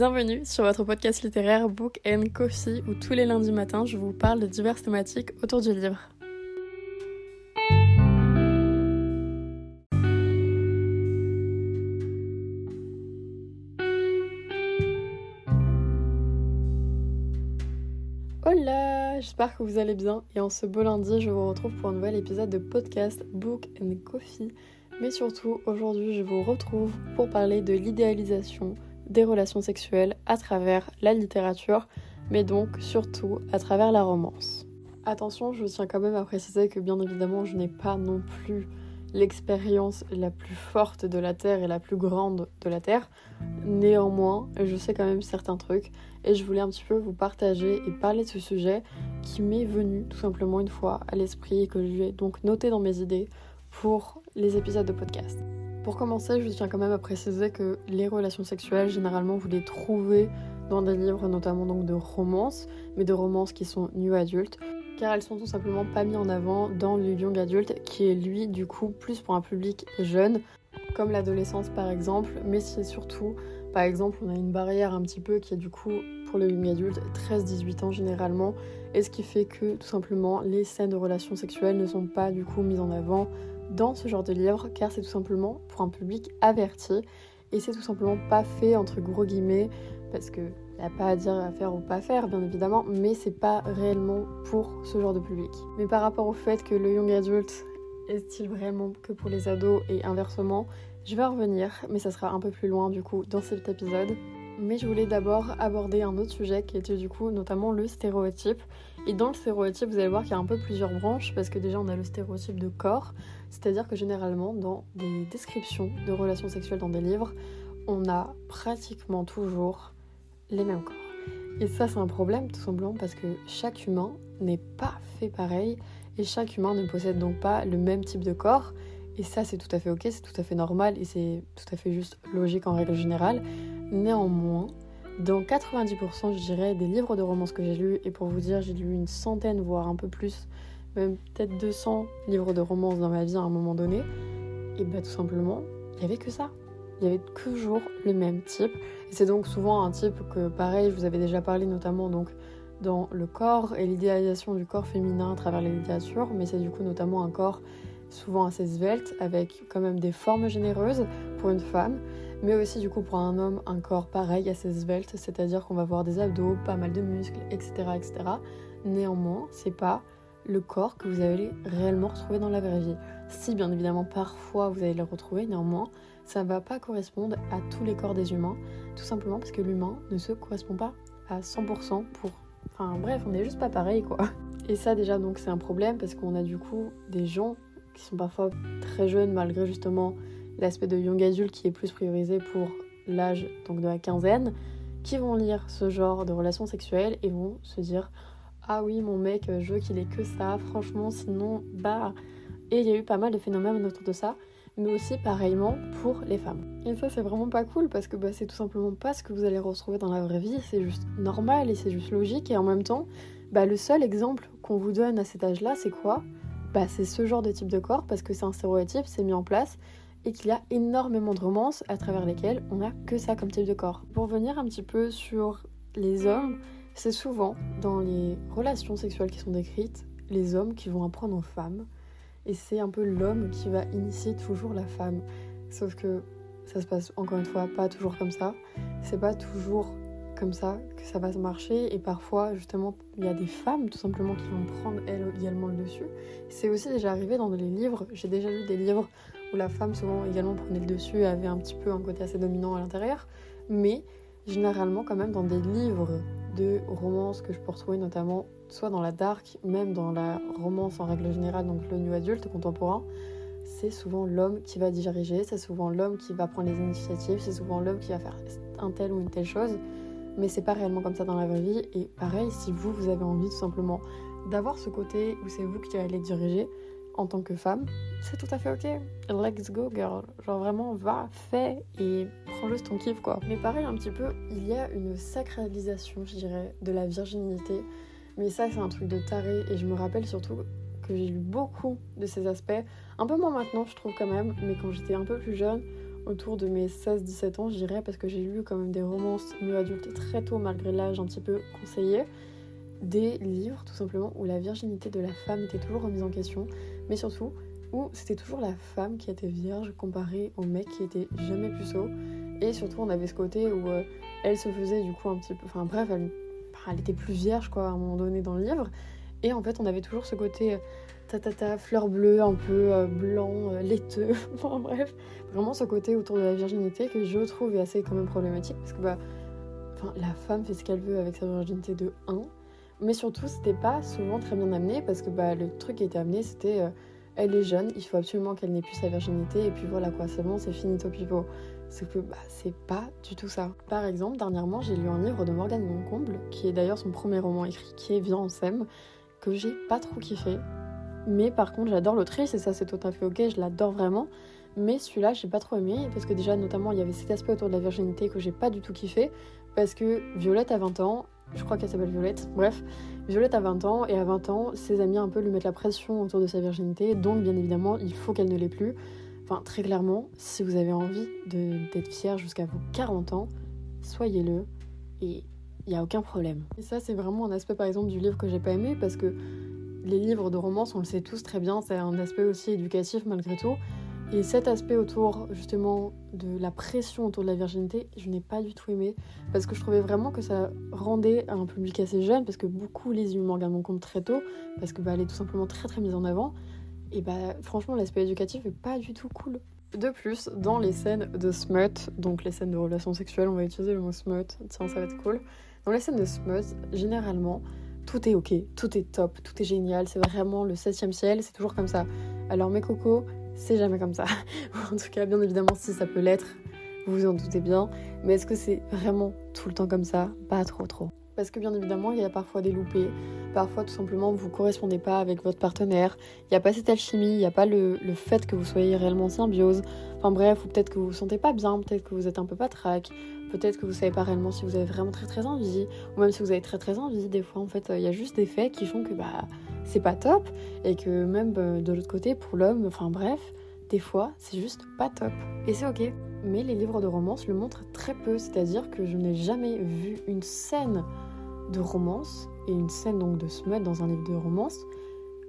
Bienvenue sur votre podcast littéraire Book and Coffee où tous les lundis matins je vous parle de diverses thématiques autour du livre. Hola, j'espère que vous allez bien et en ce beau lundi je vous retrouve pour un nouvel épisode de podcast Book and Coffee. Mais surtout aujourd'hui je vous retrouve pour parler de l'idéalisation des relations sexuelles à travers la littérature, mais donc surtout à travers la romance. Attention, je tiens quand même à préciser que bien évidemment, je n'ai pas non plus l'expérience la plus forte de la Terre et la plus grande de la Terre. Néanmoins, je sais quand même certains trucs et je voulais un petit peu vous partager et parler de ce sujet qui m'est venu tout simplement une fois à l'esprit et que j'ai donc noté dans mes idées pour les épisodes de podcast. Pour commencer, je tiens quand même à préciser que les relations sexuelles, généralement, vous les trouvez dans des livres, notamment donc de romances, mais de romances qui sont new adultes, car elles sont tout simplement pas mises en avant dans le young adult, qui est lui, du coup, plus pour un public jeune, comme l'adolescence par exemple, mais c'est surtout, par exemple, on a une barrière un petit peu qui est du coup pour le young adulte 13-18 ans généralement, et ce qui fait que tout simplement les scènes de relations sexuelles ne sont pas du coup mises en avant dans ce genre de livre car c'est tout simplement pour un public averti et c'est tout simplement pas fait entre gros guillemets parce que n'y a pas à dire à faire ou pas faire bien évidemment mais c'est pas réellement pour ce genre de public. Mais par rapport au fait que le young adult est-il vraiment que pour les ados et inversement, je vais revenir mais ça sera un peu plus loin du coup dans cet épisode. Mais je voulais d'abord aborder un autre sujet qui était du coup notamment le stéréotype. Et dans le stéréotype, vous allez voir qu'il y a un peu plusieurs branches parce que déjà on a le stéréotype de corps, c'est-à-dire que généralement dans des descriptions de relations sexuelles dans des livres, on a pratiquement toujours les mêmes corps. Et ça c'est un problème tout simplement parce que chaque humain n'est pas fait pareil et chaque humain ne possède donc pas le même type de corps. Et ça c'est tout à fait ok, c'est tout à fait normal et c'est tout à fait juste logique en règle générale. Néanmoins, dans 90% je dirais des livres de romance que j'ai lus, et pour vous dire j'ai lu une centaine voire un peu plus, même peut-être 200 livres de romance dans ma vie à un moment donné, et bah tout simplement il n'y avait que ça. Il y avait toujours le même type. Et c'est donc souvent un type que pareil je vous avais déjà parlé notamment donc dans le corps et l'idéalisation du corps féminin à travers les littératures, mais c'est du coup notamment un corps souvent assez svelte avec quand même des formes généreuses pour une femme mais aussi du coup pour un homme un corps pareil assez svelte, c'est-à-dire qu'on va voir des abdos, pas mal de muscles, etc. etc. Néanmoins, c'est pas le corps que vous allez réellement retrouver dans la vraie vie. Si bien évidemment parfois vous allez le retrouver, néanmoins, ça ne va pas correspondre à tous les corps des humains, tout simplement parce que l'humain ne se correspond pas à 100% pour... Enfin bref, on n'est juste pas pareil quoi. Et ça déjà donc c'est un problème parce qu'on a du coup des gens qui sont parfois très jeunes malgré justement l'aspect de young adult qui est plus priorisé pour l'âge donc de la quinzaine, qui vont lire ce genre de relations sexuelles et vont se dire ah oui mon mec je veux qu'il ait que ça. Franchement sinon bah. Et il y a eu pas mal de phénomènes autour de ça mais aussi pareillement pour les femmes. Et ça c'est vraiment pas cool parce que bah, c'est tout simplement pas ce que vous allez retrouver dans la vraie vie, c'est juste normal et c'est juste logique. Et en même temps bah, le seul exemple qu'on vous donne à cet âge là c'est quoi? Bah, c'est ce genre de type de corps parce que c'est un stéréotype, c'est mis en place et qu'il y a énormément de romances à travers lesquelles on n'a que ça comme type de corps. Pour venir un petit peu sur les hommes, c'est souvent dans les relations sexuelles qui sont décrites, les hommes qui vont apprendre aux femmes, et c'est un peu l'homme qui va initier toujours la femme. Sauf que ça se passe encore une fois pas toujours comme ça. C'est pas toujours comme ça que ça va se marcher et parfois justement il y a des femmes tout simplement qui vont prendre elles également le dessus. C'est aussi déjà arrivé dans les livres, j'ai déjà lu des livres où la femme souvent également prenait le dessus et avait un petit peu un côté assez dominant à l'intérieur, mais généralement quand même dans des livres de romance que je peux retrouver notamment soit dans la dark, même dans la romance en règle générale, donc le new adulte contemporain, c'est souvent l'homme qui va diriger, c'est souvent l'homme qui va prendre les initiatives, c'est souvent l'homme qui va faire un tel ou une telle chose, mais c'est pas réellement comme ça dans la vraie vie. Et pareil, si vous, vous avez envie tout simplement d'avoir ce côté où c'est vous qui allez diriger, en tant que femme, c'est tout à fait ok. Let's go, girl. Genre vraiment, va, fais et prends juste ton kiff, quoi. Mais pareil, un petit peu, il y a une sacralisation, je dirais, de la virginité. Mais ça, c'est un truc de taré. Et je me rappelle surtout que j'ai lu beaucoup de ces aspects. Un peu moins maintenant, je trouve quand même. Mais quand j'étais un peu plus jeune, autour de mes 16-17 ans, j'irais, parce que j'ai lu quand même des romances mieux adultes très tôt, malgré l'âge un petit peu conseillé. Des livres, tout simplement, où la virginité de la femme était toujours remise en question, mais surtout où c'était toujours la femme qui était vierge comparée au mec qui était jamais puceau. Et surtout, on avait ce côté où euh, elle se faisait du coup un petit peu. Enfin, bref, elle, était plus vierge, quoi, à un moment donné dans le livre. Et en fait, on avait toujours ce côté ta ta ta, fleur bleue, un peu euh, blanc, euh, laiteux. enfin, bref, vraiment ce côté autour de la virginité que je trouve assez quand même problématique parce que bah. La femme fait ce qu'elle veut avec sa virginité de 1, mais surtout c'était pas souvent très bien amené parce que bah, le truc qui était amené c'était elle est jeune, il faut absolument qu'elle n'ait plus sa virginité, et puis voilà quoi, c'est bon, c'est fini pipo. C'est que bah, c'est pas du tout ça. Par exemple, dernièrement, j'ai lu un livre de Morgane Moncomble, qui est d'ailleurs son premier roman écrit, qui est Viens en sème, que j'ai pas trop kiffé. Mais par contre, j'adore l'autrice, et ça c'est tout à fait ok, je l'adore vraiment. Mais celui-là, j'ai pas trop aimé, parce que déjà, notamment, il y avait cet aspect autour de la virginité que j'ai pas du tout kiffé, parce que Violette a 20 ans, je crois qu'elle s'appelle Violette, bref, Violette a 20 ans et à 20 ans, ses amis un peu lui mettent la pression autour de sa virginité, donc bien évidemment, il faut qu'elle ne l'ait plus. Enfin, très clairement, si vous avez envie d'être fier jusqu'à vos 40 ans, soyez-le et il n'y a aucun problème. Et ça, c'est vraiment un aspect par exemple du livre que j'ai pas aimé parce que les livres de romance, on le sait tous très bien, c'est un aspect aussi éducatif malgré tout. Et cet aspect autour justement de la pression autour de la virginité, je n'ai pas du tout aimé parce que je trouvais vraiment que ça rendait un public assez jeune parce que beaucoup les eu mon compte très tôt parce que bah, elle est tout simplement très très mise en avant. Et bah franchement l'aspect éducatif est pas du tout cool. De plus, dans les scènes de smut, donc les scènes de relations sexuelles, on va utiliser le mot smut, tiens ça va être cool. Dans les scènes de smut, généralement, tout est ok, tout est top, tout est génial, c'est vraiment le septième ciel, c'est toujours comme ça. Alors mes cocos, c'est jamais comme ça. en tout cas, bien évidemment, si ça peut l'être, vous vous en doutez bien. Mais est-ce que c'est vraiment tout le temps comme ça? Pas trop trop. Parce que bien évidemment, il y a parfois des loupés. Parfois, tout simplement, vous ne correspondez pas avec votre partenaire. Il n'y a pas cette alchimie, il n'y a pas le, fait que vous soyez réellement symbiose. Enfin bref, ou peut-être que vous vous sentez pas bien, peut-être que vous êtes un peu patraque, peut-être que vous savez pas réellement si vous avez vraiment très très envie, ou même si vous avez très très envie. Des fois, en fait, il y a juste des faits qui font que bah c'est pas top et que même euh, de l'autre côté pour l'homme, enfin bref, des fois c'est juste pas top et c'est ok. Mais les livres de romance le montrent très peu, c'est-à-dire que je n'ai jamais vu une scène de romance et une scène donc de smut dans un livre de romance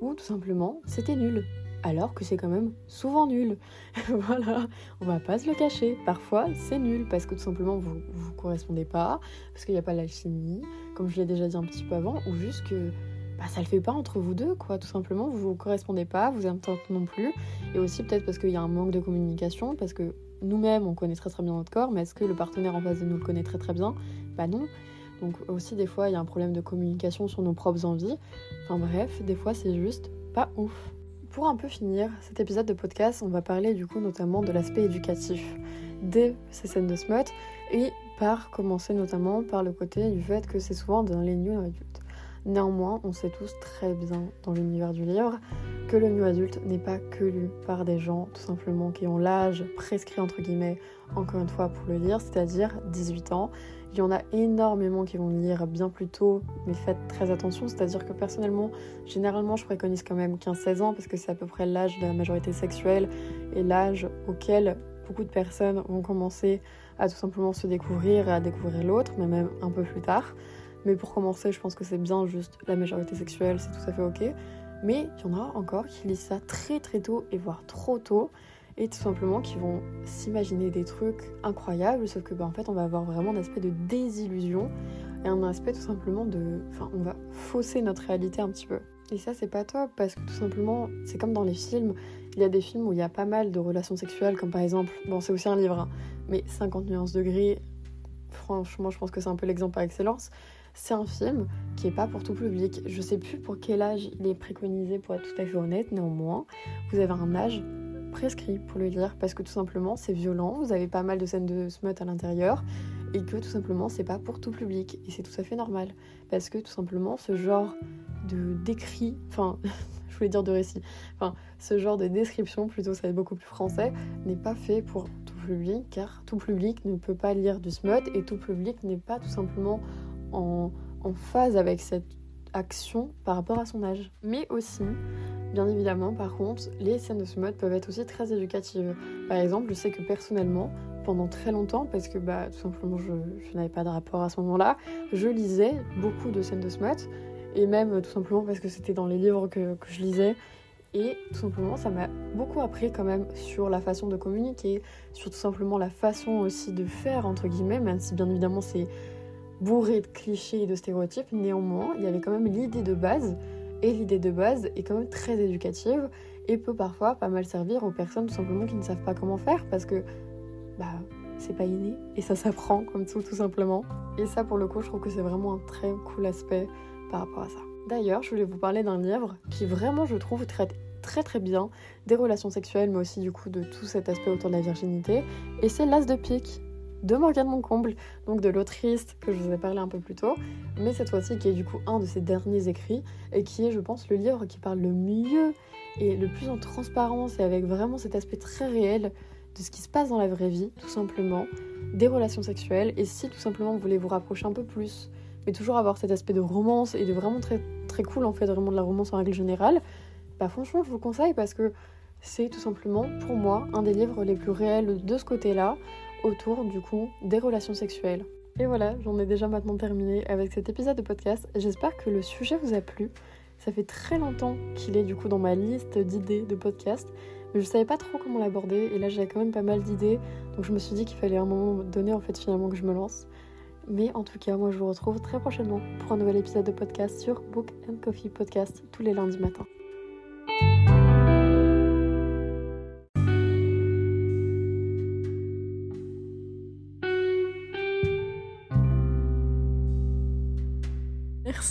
où tout simplement c'était nul. Alors que c'est quand même souvent nul. voilà, on va pas se le cacher. Parfois c'est nul parce que tout simplement vous vous correspondez pas, parce qu'il n'y a pas l'alchimie, comme je l'ai déjà dit un petit peu avant, ou juste que bah, ça le fait pas entre vous deux, quoi. Tout simplement, vous vous correspondez pas, vous êtes non plus. Et aussi peut-être parce qu'il y a un manque de communication, parce que nous-mêmes, on connaît très très bien notre corps, mais est-ce que le partenaire en face de nous le connaît très très bien? Bah non. Donc aussi des fois, il y a un problème de communication sur nos propres envies. Enfin bref, des fois, c'est juste pas ouf. Pour un peu finir cet épisode de podcast, on va parler du coup notamment de l'aspect éducatif de ces scènes de smut et par commencer notamment par le côté du fait que c'est souvent dans les nuits adultes. Néanmoins, on sait tous très bien dans l'univers du livre que le new adulte n'est pas que lu par des gens tout simplement qui ont l'âge prescrit entre guillemets, encore une fois pour le lire, c'est-à-dire 18 ans. Il y en a énormément qui vont lire bien plus tôt, mais faites très attention, c'est-à-dire que personnellement, généralement, je préconise quand même 15-16 ans parce que c'est à peu près l'âge de la majorité sexuelle et l'âge auquel beaucoup de personnes vont commencer à tout simplement se découvrir et à découvrir l'autre, mais même un peu plus tard. Mais pour commencer, je pense que c'est bien juste la majorité sexuelle, c'est tout à fait ok. Mais il y en a encore qui lisent ça très très tôt et voire trop tôt et tout simplement qui vont s'imaginer des trucs incroyables, sauf que bah, en fait on va avoir vraiment un aspect de désillusion et un aspect tout simplement de. Enfin, on va fausser notre réalité un petit peu. Et ça, c'est pas top parce que tout simplement, c'est comme dans les films. Il y a des films où il y a pas mal de relations sexuelles, comme par exemple, bon, c'est aussi un livre, hein, mais 50 nuances de gris, franchement, je pense que c'est un peu l'exemple par excellence. C'est un film qui est pas pour tout public. Je sais plus pour quel âge il est préconisé pour être tout à fait honnête, néanmoins, vous avez un âge prescrit pour le lire parce que tout simplement c'est violent, vous avez pas mal de scènes de smut à l'intérieur et que tout simplement c'est pas pour tout public. Et c'est tout à fait normal parce que tout simplement ce genre de décrit, enfin je voulais dire de récit, enfin ce genre de description plutôt ça va être beaucoup plus français n'est pas fait pour tout public car tout public ne peut pas lire du smut et tout public n'est pas tout simplement en, phase avec cette action par rapport à son âge. Mais aussi, Bien évidemment, par contre, les scènes de ce mode peuvent être aussi très éducatives. Par exemple, je sais que personnellement, pendant très longtemps, parce que bah, tout simplement je, n'avais pas de rapport à ce moment-là, je lisais beaucoup de scènes de smut, et même tout simplement parce que c'était dans les livres que, que je lisais, et tout simplement, ça m'a beaucoup appris quand même sur la façon de communiquer, sur tout simplement la façon aussi de faire, entre guillemets, même si bien évidemment c'est bourré de clichés et de stéréotypes, néanmoins, il y avait quand même l'idée de base, et l'idée de base est quand même très éducative, et peut parfois pas mal servir aux personnes tout simplement qui ne savent pas comment faire, parce que bah c'est pas inné, et ça s'apprend comme tout tout simplement. Et ça pour le coup, je trouve que c'est vraiment un très cool aspect par rapport à ça. D'ailleurs, je voulais vous parler d'un livre qui vraiment, je trouve, traite très très bien des relations sexuelles, mais aussi du coup de tout cet aspect autour de la virginité. Et c'est L'As de pique de Morgane Moncomble, donc de l'autrice que je vous ai parlé un peu plus tôt, mais cette fois-ci qui est du coup un de ses derniers écrits et qui est, je pense, le livre qui parle le mieux et le plus en transparence et avec vraiment cet aspect très réel de ce qui se passe dans la vraie vie, tout simplement, des relations sexuelles. Et si tout simplement vous voulez vous rapprocher un peu plus, mais toujours avoir cet aspect de romance et de vraiment très très cool en fait, vraiment de la romance en règle générale, bah franchement je vous conseille parce que c'est tout simplement pour moi un des livres les plus réels de ce côté-là autour du coup des relations sexuelles. Et voilà, j'en ai déjà maintenant terminé avec cet épisode de podcast. J'espère que le sujet vous a plu. Ça fait très longtemps qu'il est du coup dans ma liste d'idées de podcast, mais je savais pas trop comment l'aborder et là j'avais quand même pas mal d'idées, donc je me suis dit qu'il fallait un moment donné en fait finalement que je me lance. Mais en tout cas, moi je vous retrouve très prochainement pour un nouvel épisode de podcast sur Book and Coffee Podcast tous les lundis matins.